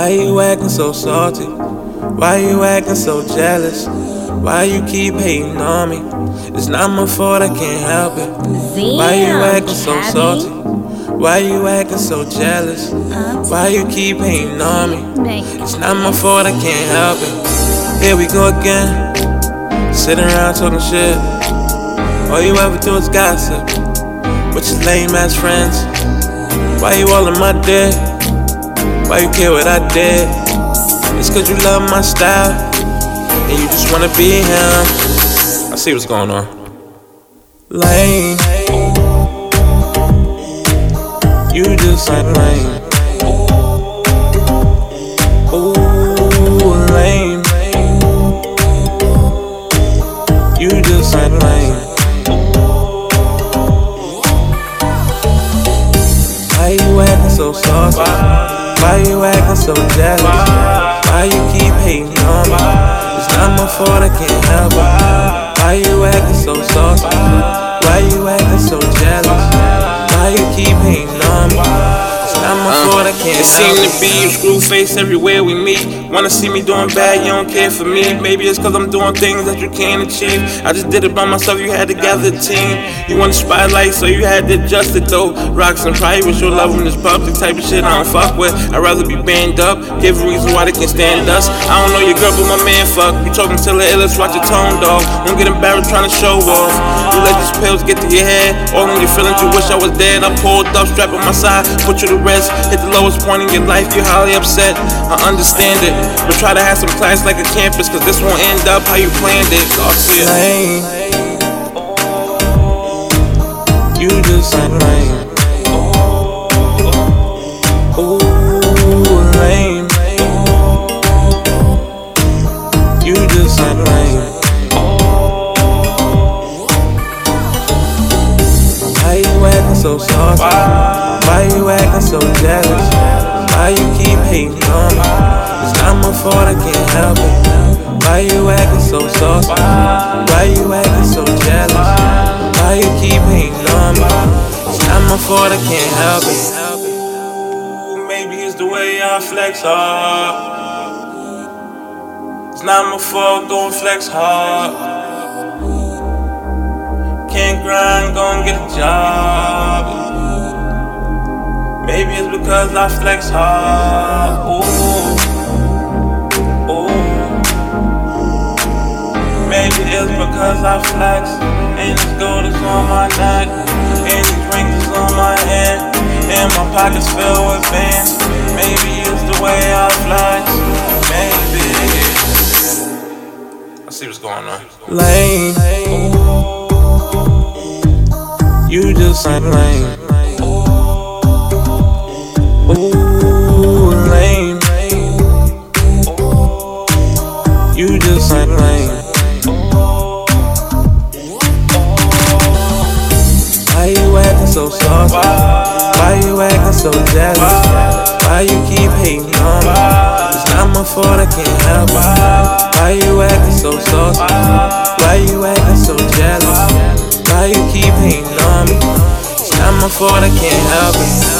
Why you acting so salty? Why you acting so jealous? Why you keep hating on me? It's not my fault, I can't help it. Why you acting so salty? Why you acting so jealous? Why you keep hating on me? It's not my fault, I can't help it. Here we go again. Sitting around talking shit. All you ever do is gossip. With your lame ass friends. Why you all in my dick? Why you care what I did? It's cause you love my style. And you just wanna be him. I see what's going on. Lame. You just like lame. Ooh, lame. You just lame. Why you acting so saucy? Why you acting so jealous? Why you keep hating on me? It's not my fault, I can't help it. I can't It seem to be you screw face everywhere we meet. Wanna see me doing bad, you don't care for me. Maybe it's cause I'm doing things that you can't achieve. I just did it by myself, you had to gather a team. You want the spotlight, so you had to adjust it though. Rocks and private, your love in this public type of shit I don't fuck with. I'd rather be banned up, give a reason why they can stand us. I don't know your girl, but my man fuck. You talking till the illest, watch your tone, dog. Don't get embarrassed trying to show off. You let these pills get to your head, all in your feelings, you wish I was dead. I pulled up, strap on my side, put you to rest. Hit the lowest point in your life, you're highly upset. I understand it, but try to have some class like a campus, cause this won't end up how you planned it. Garcia. lame. You. You just like lame. Why you acting so saucy? Why you acting so jealous? Why you keep hating on me? It's not my fault, I can't help it. Why you acting so saucy? Why you acting so jealous? Why you keep hating on me? It's not my fault, I can't help it. Ooh, Maybe it's the way I flex hard. It's not my fault, don't flex hard. Can't grind, gon' get a job. Maybe it's because I flex hard. Ooh, ooh. Maybe it's because I flex. And this gold is on my neck. And these rings is on my head. And my pockets filled with bands. Maybe it's the way I flex. Maybe. I see what's going on. Lame. You just like lame. You just like lame. Why you acting so saucy? Why you acting so jealous? Why you keep hating on me? It's not my fault, I can't help it. Why you acting so saucy? Why you acting so jealous? Why you keep hating on me? It's not my fault, I can't help it.